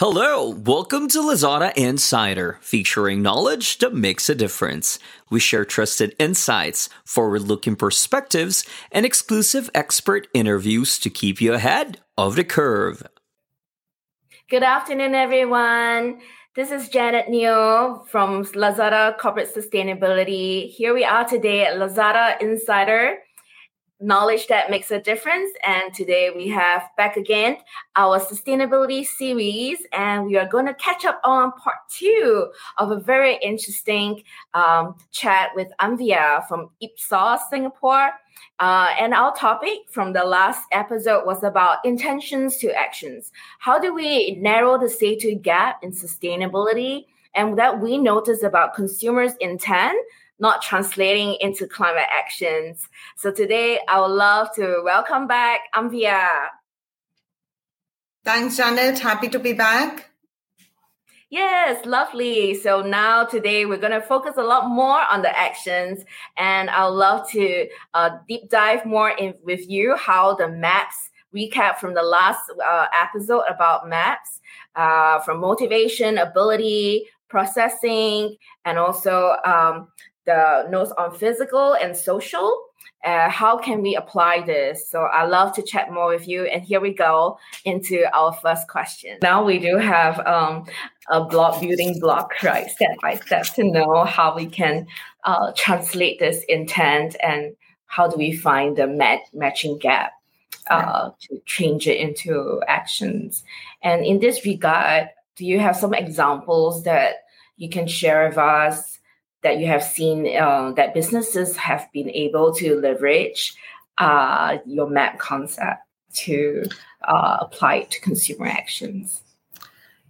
Hello, welcome to Lazada Insider, featuring knowledge that makes a difference. We share trusted insights, forward looking perspectives, and exclusive expert interviews to keep you ahead of the curve. Good afternoon, everyone. This is Janet Neo from Lazada Corporate Sustainability. Here we are today at Lazada Insider knowledge that makes a difference. And today we have back again our sustainability series, and we are going to catch up on part two of a very interesting um, chat with Anvaya from Ipsos Singapore. Uh, and our topic from the last episode was about intentions to actions. How do we narrow the say-do gap in sustainability? And that we notice about consumers' intent not translating into climate actions. So today I would love to welcome back Anvaya. Thanks, Janet. Happy to be back. Yes, lovely. So now today we're going to focus a lot more on the actions, and I'd love to uh, deep dive more in with you how the MAPPS recap from the last uh, episode about MAPPS, uh, from motivation, ability, processing, and also um, the notes on physical and social. Uh, how can we apply this? So I love to chat more with you. And here we go into our first question. Now we do have um, a block building block, right, step by step to know how we can uh, translate this intent and how do we find the mat- matching gap uh, to change it into actions. And in this regard, do you have some examples that you can share with us that you have seen uh, that businesses have been able to leverage uh, your map concept to uh, apply it to consumer actions?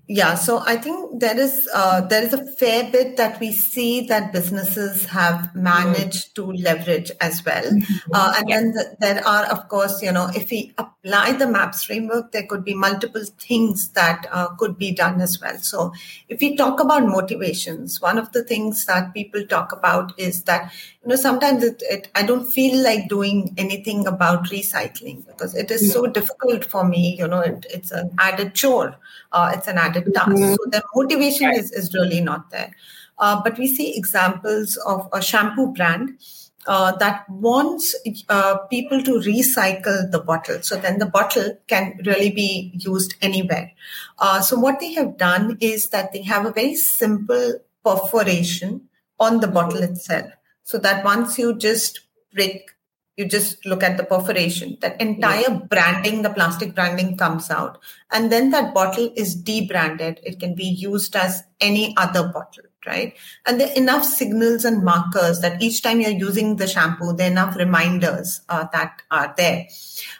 Yeah, so I think there is uh, there is a fair bit that we see that businesses have managed to leverage as well, mm-hmm. uh, and then the, there are, of course, you know, if we apply the MAPPS framework, there could be multiple things that uh, could be done as well. So, if we talk about motivations, one of the things that people talk about is that you know sometimes it, it i don't feel like doing anything about recycling because it is so difficult for me you know it, it's an added chore uh, it's an added task mm-hmm. so the motivation is, is really not there uh, but we see examples of a shampoo brand uh, that wants uh, people to recycle the bottle. So then the bottle can really be used anywhere. Uh, so what they have done is that they have a very simple perforation on the bottle itself so that once you just break you just look at the perforation that entire yeah. branding the plastic branding comes out. And then that bottle is debranded. It can be used as any other bottle right? And there are enough signals and markers that each time you're using the shampoo there are enough reminders uh, that are there.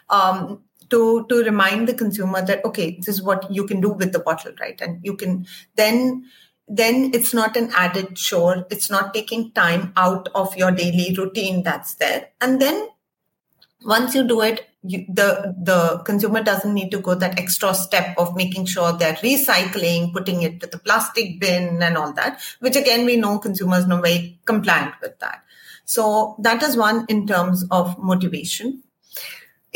Um, to to remind the consumer that okay this is what you can do with the bottle right? And you can then then it's not an added chore. It's not taking time out of your daily routine that's there. And then once you do it, you, the the consumer doesn't need to go that extra step of making sure they're recycling, putting it to the plastic bin, and all that. Which again, we know consumers know very compliant with that. So that is one in terms of motivation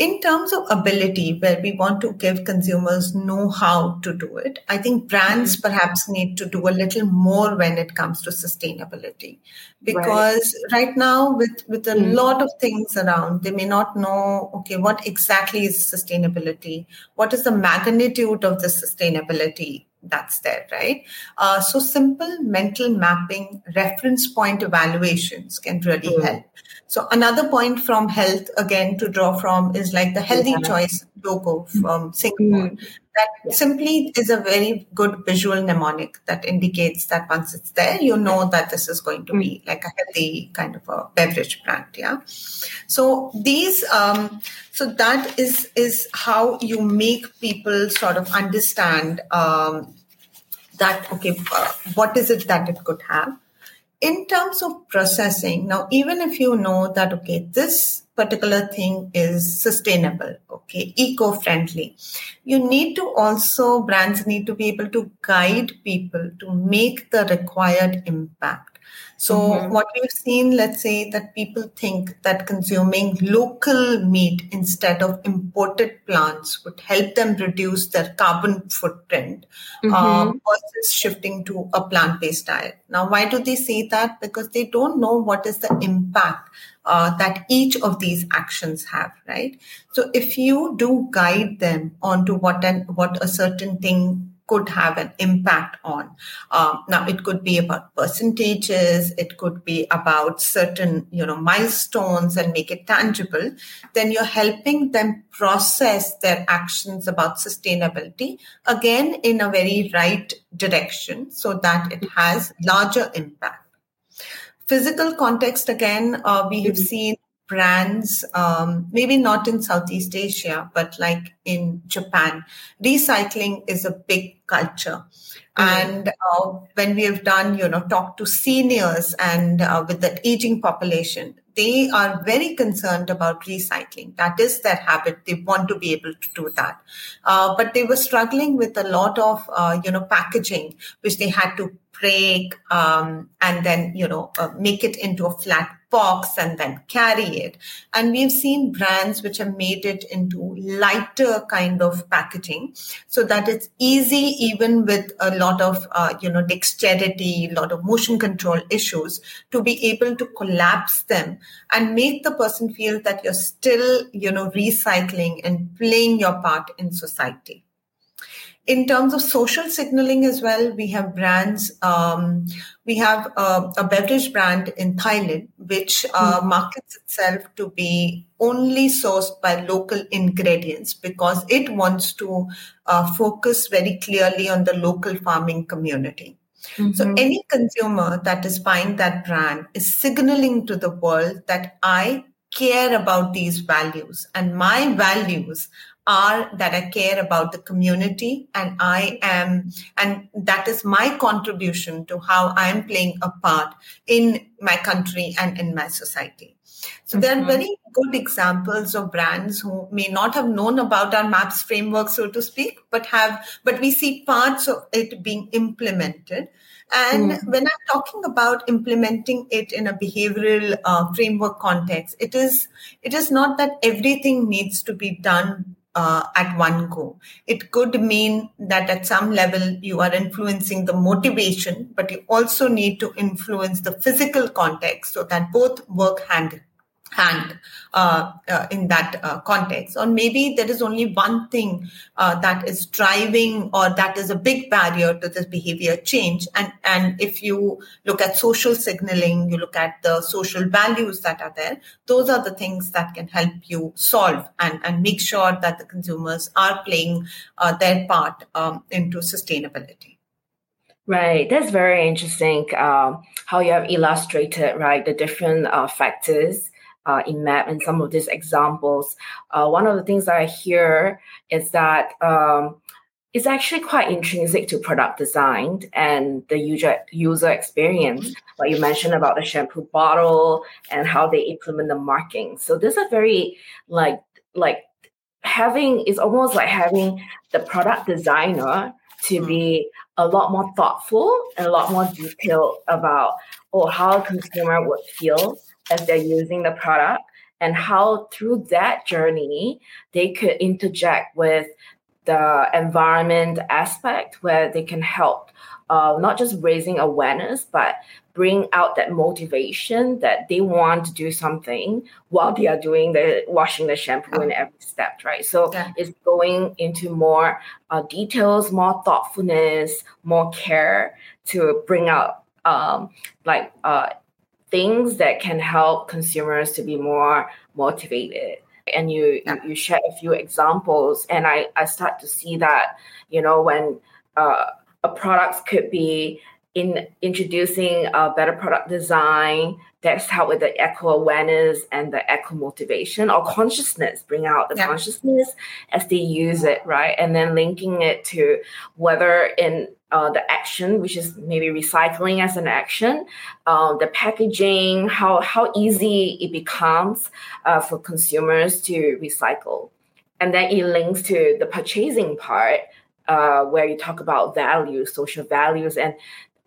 in terms of ability where we want to give consumers know how to do it i think brands mm-hmm. perhaps need to do a little more when it comes to sustainability because right, right now with with a mm. lot of things around they may not know okay what exactly is sustainability what is the magnitude of the sustainability that's there right uh, so simple mental mapping reference point evaluations can really mm. help so another point from health again to draw from is like the healthy yeah. choice logo from Singapore. Mm. That yeah. simply is a very good visual mnemonic that indicates that once it's there, you know that this is going to mm. be like a healthy kind of a beverage brand. Yeah. So these, um, so that is is how you make people sort of understand um, that okay, uh, what is it that it could have? In terms of processing now even if you know that okay this particular thing is sustainable okay eco-friendly you need to also brands need to be able to guide people to make the required impact So, mm-hmm. what we've seen, let's say that people think that consuming local meat instead of imported plants would help them reduce their carbon footprint mm-hmm. uh, versus shifting to a plant based diet. Now, why do they say that? Because they don't know what is the impact uh, that each of these actions have, right? So, if you do guide them onto what and what a certain thing could have an impact on. Um, now, it could be about percentages, it could be about certain, you know, milestones and make it tangible. Then you're helping them process their actions about sustainability again in a very right direction so that it has larger impact. Physical context again, uh, we have mm-hmm. seen brands, um, maybe not in Southeast Asia, but like in Japan, recycling is a big culture. Mm-hmm. And uh, when we have done, you know, talk to seniors and uh, with the aging population, they are very concerned about recycling. That is their habit. They want to be able to do that. Uh, but they were struggling with a lot of, uh, you know, packaging, which they had to break um, and then, you know, uh, make it into a flat box and then carry it. And we've seen brands which have made it into lighter kind of packaging so that it's easy even with a lot of, uh, you know, dexterity, a lot of motion control issues to be able to collapse them and make the person feel that you're still, you know, recycling and playing your part in society in terms of social signaling as well, we have brands. Um, we have a, a, beverage brand in Thailand, which uh, mm-hmm. markets itself to be only sourced by local ingredients because it wants to uh, focus very clearly on the local farming community. Mm-hmm. So, any consumer that is buying that brand is signaling to the world that I care about these values and my values are that I care about the community and I am, and that is my contribution to how I'm playing a part in my country and in my society. So mm-hmm. there are mm-hmm. very good examples of brands who may not have known about our MAPPS framework, so to speak, but have, but we see parts of it being implemented. And mm. when I'm talking about implementing it in a behavioral uh, framework context, it is it is not that everything needs to be done uh, at one go. It could mean that at some level you are influencing the motivation, but you also need to influence the physical context so that both work hand hand uh, uh, in that uh, context. Or maybe there is only one thing uh, that is driving or that is a big barrier to this behavior change. And, and if you look at social signaling, you look at the social values that are there, those are the things that can help you solve and, and make sure that the consumers are playing uh, their part um, into sustainability. Right, that's very interesting. Um, how you have illustrated right the different uh, factors uh, in map and some of these examples. Uh, one of the things that I hear is that um, it's actually quite intrinsic to product design and the user user experience. Mm-hmm. Like you mentioned about the shampoo bottle and how they implement the marking. So this is a very like like having is almost like having the product designer to mm-hmm. be a lot more thoughtful and a lot more detailed about or oh, how a consumer would feel as they're using the product and how through that journey they could interject with the environment aspect where they can help uh, not just raising awareness but bring out that motivation that they want to do something while they are doing the washing the shampoo in every step right so yeah. it's going into more uh, details more thoughtfulness more care to bring out um, like uh, things that can help consumers to be more motivated and you, yeah. you, you share a few examples and i i start to see that you know when uh, a product could be in introducing a better product design that's help with the eco awareness and the eco motivation or consciousness bring out the yeah. consciousness as they use it right and then linking it to whether in uh, the action, which is maybe recycling as an action, uh, the packaging, how how easy it becomes uh, for consumers to recycle, and then it links to the purchasing part, uh, where you talk about values, social values, and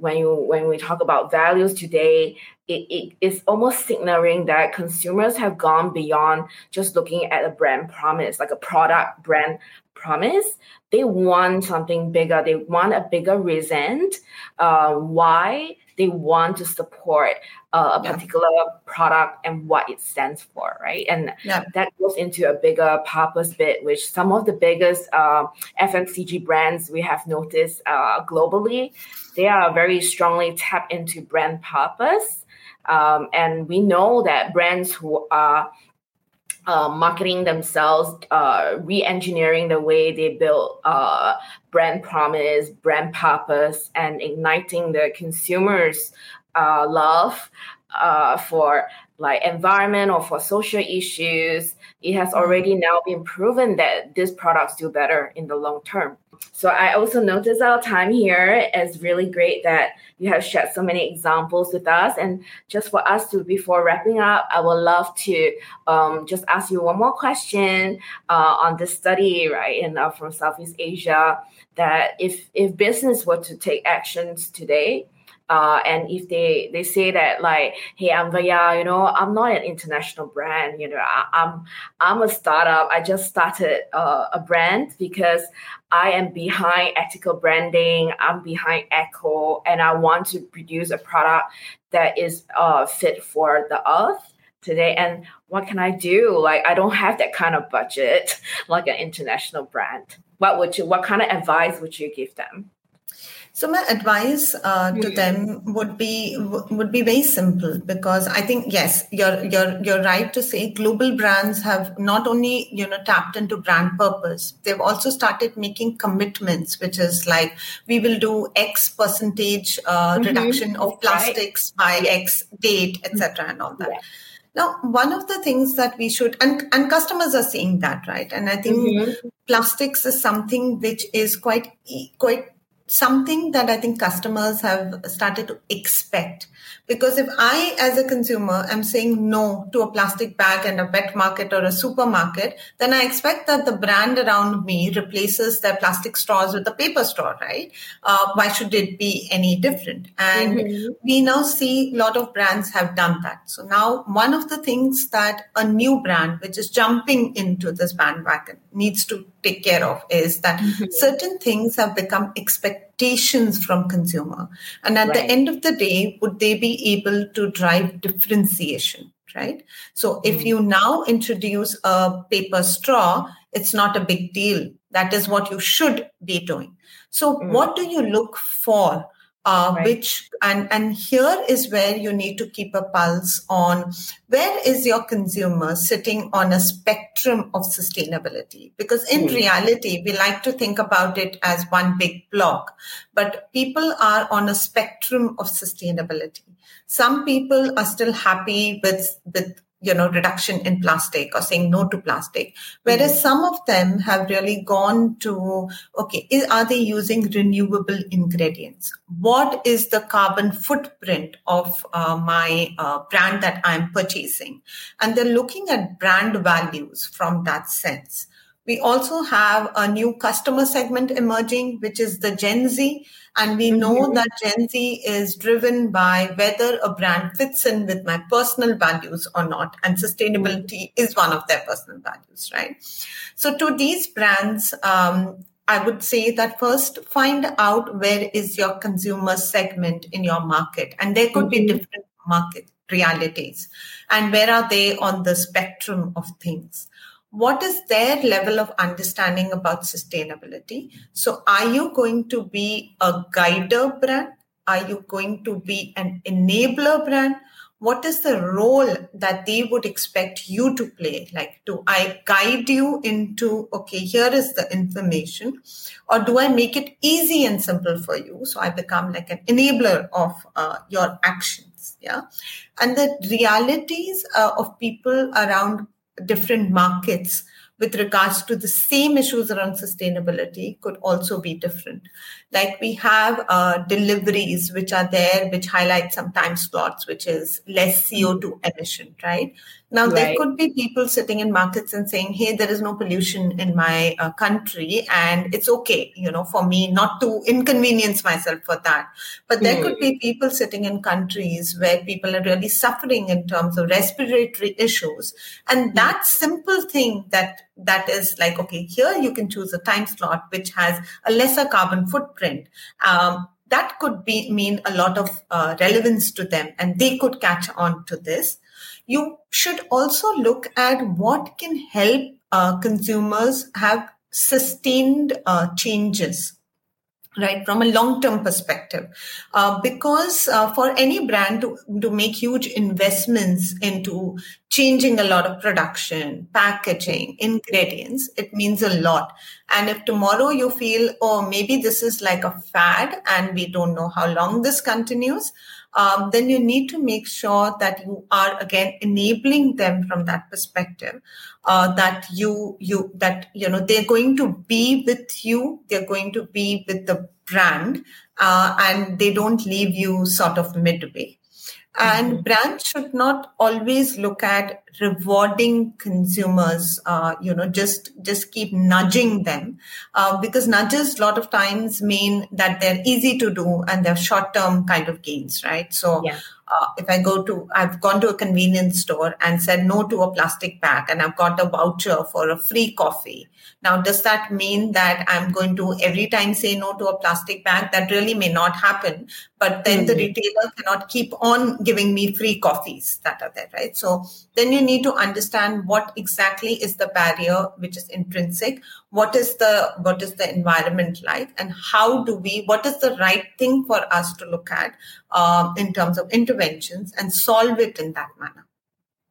when you when we talk about values today, it, it is almost signaling that consumers have gone beyond just looking at a brand promise, like a product brand promise. They want something bigger. They want a bigger reason uh, why they want to support uh, a particular product and what it stands for, right? And yeah. that goes into a bigger purpose bit, which some of the biggest uh, FMCG brands we have noticed uh, globally, they are very strongly tapped into brand purpose. Um, and we know that brands who are uh, marketing themselves, uh, re-engineering the way they build uh, brand promise, brand purpose, and igniting the consumers' uh, love uh, for like environment or for social issues. It has already now been proven that these products do better in the long term. So I also noticed our time here is really great that you have shared so many examples with us. And just for us to, before wrapping up, I would love to um, just ask you one more question uh, on this study, right, in, uh, from Southeast Asia. That if if business were to take actions today, uh, and if they they say that like, hey, Anvaya, you know, I'm not an international brand. You know, I, am I'm, I'm a startup. I just started uh, a brand because I am behind ethical branding. I'm behind eco, and I want to produce a product that is uh, fit for the earth today and what can i do like i don't have that kind of budget like an international brand what would you what kind of advice would you give them so my advice uh, to them would be would be very simple because I think yes, you're you're you're right to say global brands have not only you know tapped into brand purpose, they've also started making commitments, which is like we will do X percentage uh, mm-hmm. reduction of plastics right. by X date, etc., and all that. Yeah. Now, one of the things that we should, and, and customers are seeing that, right? And I think mm-hmm. plastics is something which is quite, quite something that I think customers have started to expect. Because if I, as a consumer, am saying no to a plastic bag and a wet market or a supermarket, then I expect that the brand around me replaces their plastic straws with a paper straw, right? Uh, why should it be any different? And mm-hmm. we now see a lot of brands have done that. So now one of the things that a new brand, which is jumping into this bandwagon, needs to take care of is that mm-hmm. certain things have become expectations from consumer and at right. the end of the day would they be able to drive differentiation right so mm-hmm. if you now introduce a paper straw it's not a big deal that is what you should be doing so mm-hmm. what do you look for uh, right. which and and here is where you need to keep a pulse on where is your consumer sitting on a spectrum of sustainability because in mm. reality we like to think about it as one big block but people are on a spectrum of sustainability some people are still happy with with you know reduction in plastic or saying no to plastic. Whereas mm-hmm. some of them have really gone to okay is, are they using renewable ingredients? What is the carbon footprint of uh, my uh, brand that i'm purchasing? And they're looking at brand values from that sense we also have a new customer segment emerging which is the gen z and we know mm-hmm. that Gen Z is driven by whether a brand fits in with my personal values or not. And sustainability is one of their personal values, right? So to these brands, um, I would say that first find out where is your consumer segment in your market. And there could mm-hmm. be different market realities. And where are they on the spectrum of things? What is their level of understanding about sustainability? So, are you going to be a guider brand? Are you going to be an enabler brand? What is the role that they would expect you to play? Like, do I guide you into, okay, here is the information? Or do I make it easy and simple for you? So I become like an enabler of uh, your actions. Yeah. And the realities uh, of people around different markets with regards to the same issues around sustainability could also be different. Like we have uh, deliveries which are there, which highlight some time slots, which is less CO2 emission, right? Now, right. there could be people sitting in markets and saying, hey, there is no pollution in my uh, country, and it's okay, you know, for me not to inconvenience myself for that. But there mm. could be people sitting in countries where people are really suffering in terms of respiratory issues. And mm. that simple thing that that is like, okay, here you can choose a time slot which has a lesser carbon footprint. Um, that could be mean a lot of uh, relevance to them and they could catch on to this you should also look at what can help uh, consumers have sustained uh, changes right from a long term perspective. Uh, because uh, for any brand to, to make huge investments into changing a lot of production packaging ingredients it means a lot. And if tomorrow you feel oh maybe this is like a fad and we don't know how long this continues um, then you need to make sure that you are again enabling them from that perspective uh, that you you that you know they're going to be with you they're going to be with the brand uh, and they don't leave you sort of midway and brands should not always look at rewarding consumers uh, you know just just keep nudging them uh, because nudges a lot of times mean that they're easy to do and they're short term kind of gains right so yeah. uh, if i go to i've gone to a convenience store and said no to a plastic bag and i've got a voucher for a free coffee now does that mean that i'm going to every time say no to a plastic bag that really may not happen but then mm-hmm. the retailer cannot keep on giving me free coffees that are there right so then you need to understand what exactly is the barrier which is intrinsic what is the what is the environment like and how do we what is the right thing for us to look at um, in terms of interventions and solve it in that manner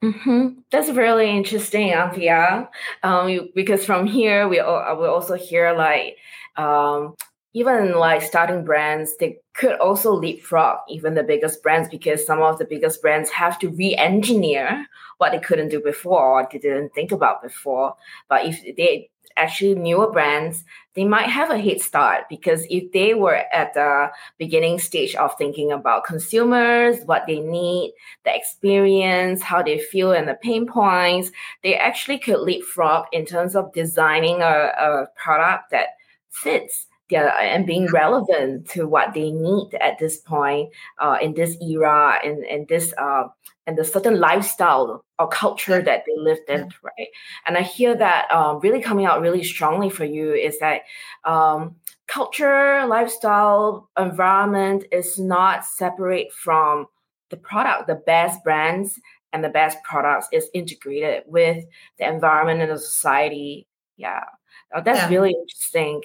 Mm-hmm. That's really interesting, Anvaya. Um, because from here we all, we also hear like um, even like starting brands, they could also leapfrog even the biggest brands because some of the biggest brands have to re-engineer what they couldn't do before or they didn't think about before. But if they actually newer brands, they might have a head start because if they were at the beginning stage of thinking about consumers, what they need, the experience, how they feel, and the pain points, they actually could leapfrog in terms of designing a, a product that fits yeah, and being relevant to what they need at this point uh, in this era and in this uh, and the certain lifestyle or culture that they lived in, right? And I hear that um, really coming out really strongly for you is that um, culture, lifestyle, environment is not separate from the product. The best brands and the best products is integrated with the environment and the society. Yeah. Oh, that's yeah. really interesting.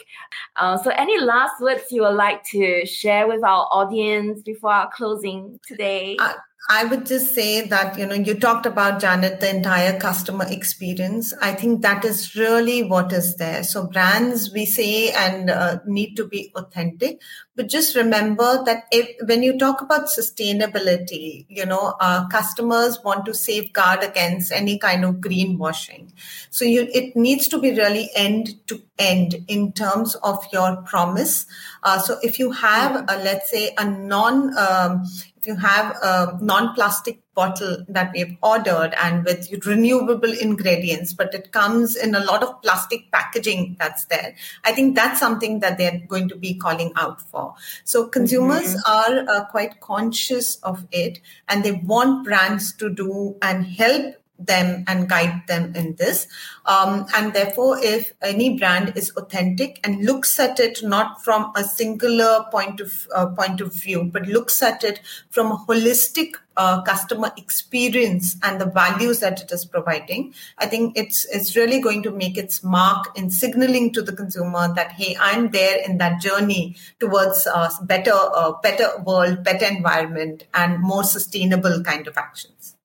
Uh, so, any last words you would like to share with our audience before our closing today? Uh, I would just say that, you know, you talked about, Janet, the entire customer experience. I think that is really what is there. So brands, we say, and uh, need to be authentic, but just remember that if, when you talk about sustainability, you know, uh, customers want to safeguard against any kind of greenwashing. So you, it needs to be really end to end in terms of your promise. Uh, so if you have, a, let's say, a non, um, you have a non-plastic bottle that we've ordered and with renewable ingredients, but it comes in a lot of plastic packaging that's there. I think that's something that they're going to be calling out for. So consumers mm-hmm. are uh, quite conscious of it and they want brands to do and help them and guide them in this. Um, and therefore, if any brand is authentic and looks at it not from a singular point of uh, point of view, but looks at it from a holistic uh, customer experience and the values that it is providing, I think it's it's really going to make its mark in signaling to the consumer that hey, I'm there in that journey towards a better, uh, better world, better environment, and more sustainable kind of actions.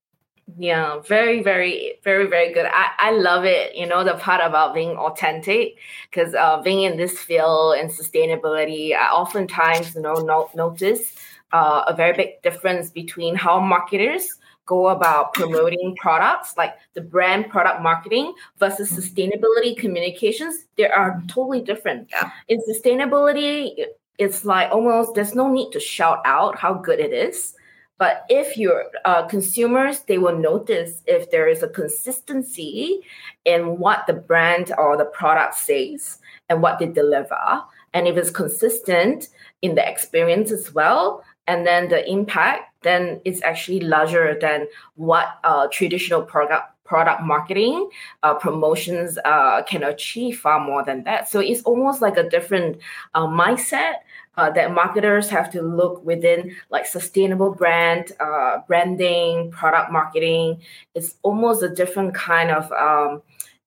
Yeah, very, very, very, very good. I, I love it. You know, the part about being authentic, because uh, being in this field and sustainability, I oftentimes, you know, no, notice uh, a very big difference between how marketers go about promoting products, like the brand product marketing versus sustainability communications. They are totally different. Yeah. In sustainability, it's like almost there's no need to shout out how good it is But if your uh, consumers, they will notice if there is a consistency in what the brand or the product says and what they deliver. And if it's consistent in the experience as well, and then the impact, then it's actually larger than what uh, traditional product product marketing uh, promotions uh, can achieve far more than that. So it's almost like a different uh, mindset uh, that marketers have to look within like sustainable brand uh, branding product marketing. It's almost a different kind of um,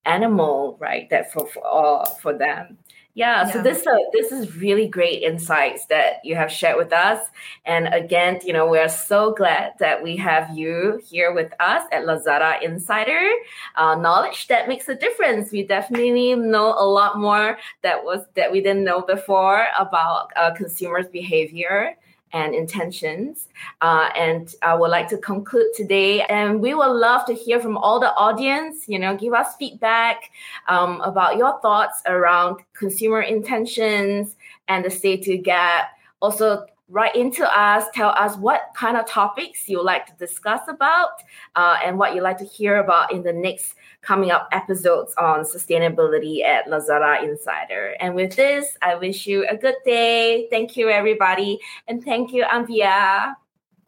animal right that for for, uh, for them yeah, yeah, so this uh, this is really great insights that you have shared with us. And again, you know, we're so glad that we have you here with us at Lazada Insider. Uh, knowledge that makes a difference. We definitely know a lot more that was that we didn't know before about uh, consumers' behavior and intentions. Uh, and I would like to conclude today. And we would love to hear from all the audience. You know, give us feedback um, about your thoughts around consumer intentions and the say-do gap. Also, write into us, tell us what kind of topics you like to discuss about uh, and what you like to hear about in the next coming up episodes on sustainability at Lazada Insider. And with this, I wish you a good day. Thank you, everybody. And thank you, Anvaya.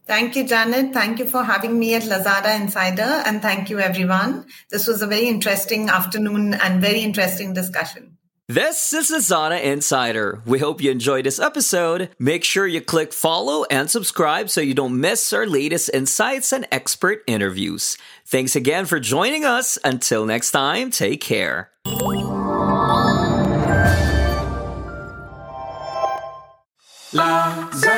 Thank you, Janet. Thank you for having me at Lazada Insider. And thank you, everyone. This was a very interesting afternoon and very interesting discussion. This is Lazada Insider. We hope you enjoyed this episode. Make sure you click follow and subscribe so you don't miss our latest insights and expert interviews. Thanks again for joining us. Until next time, take care. Lazada.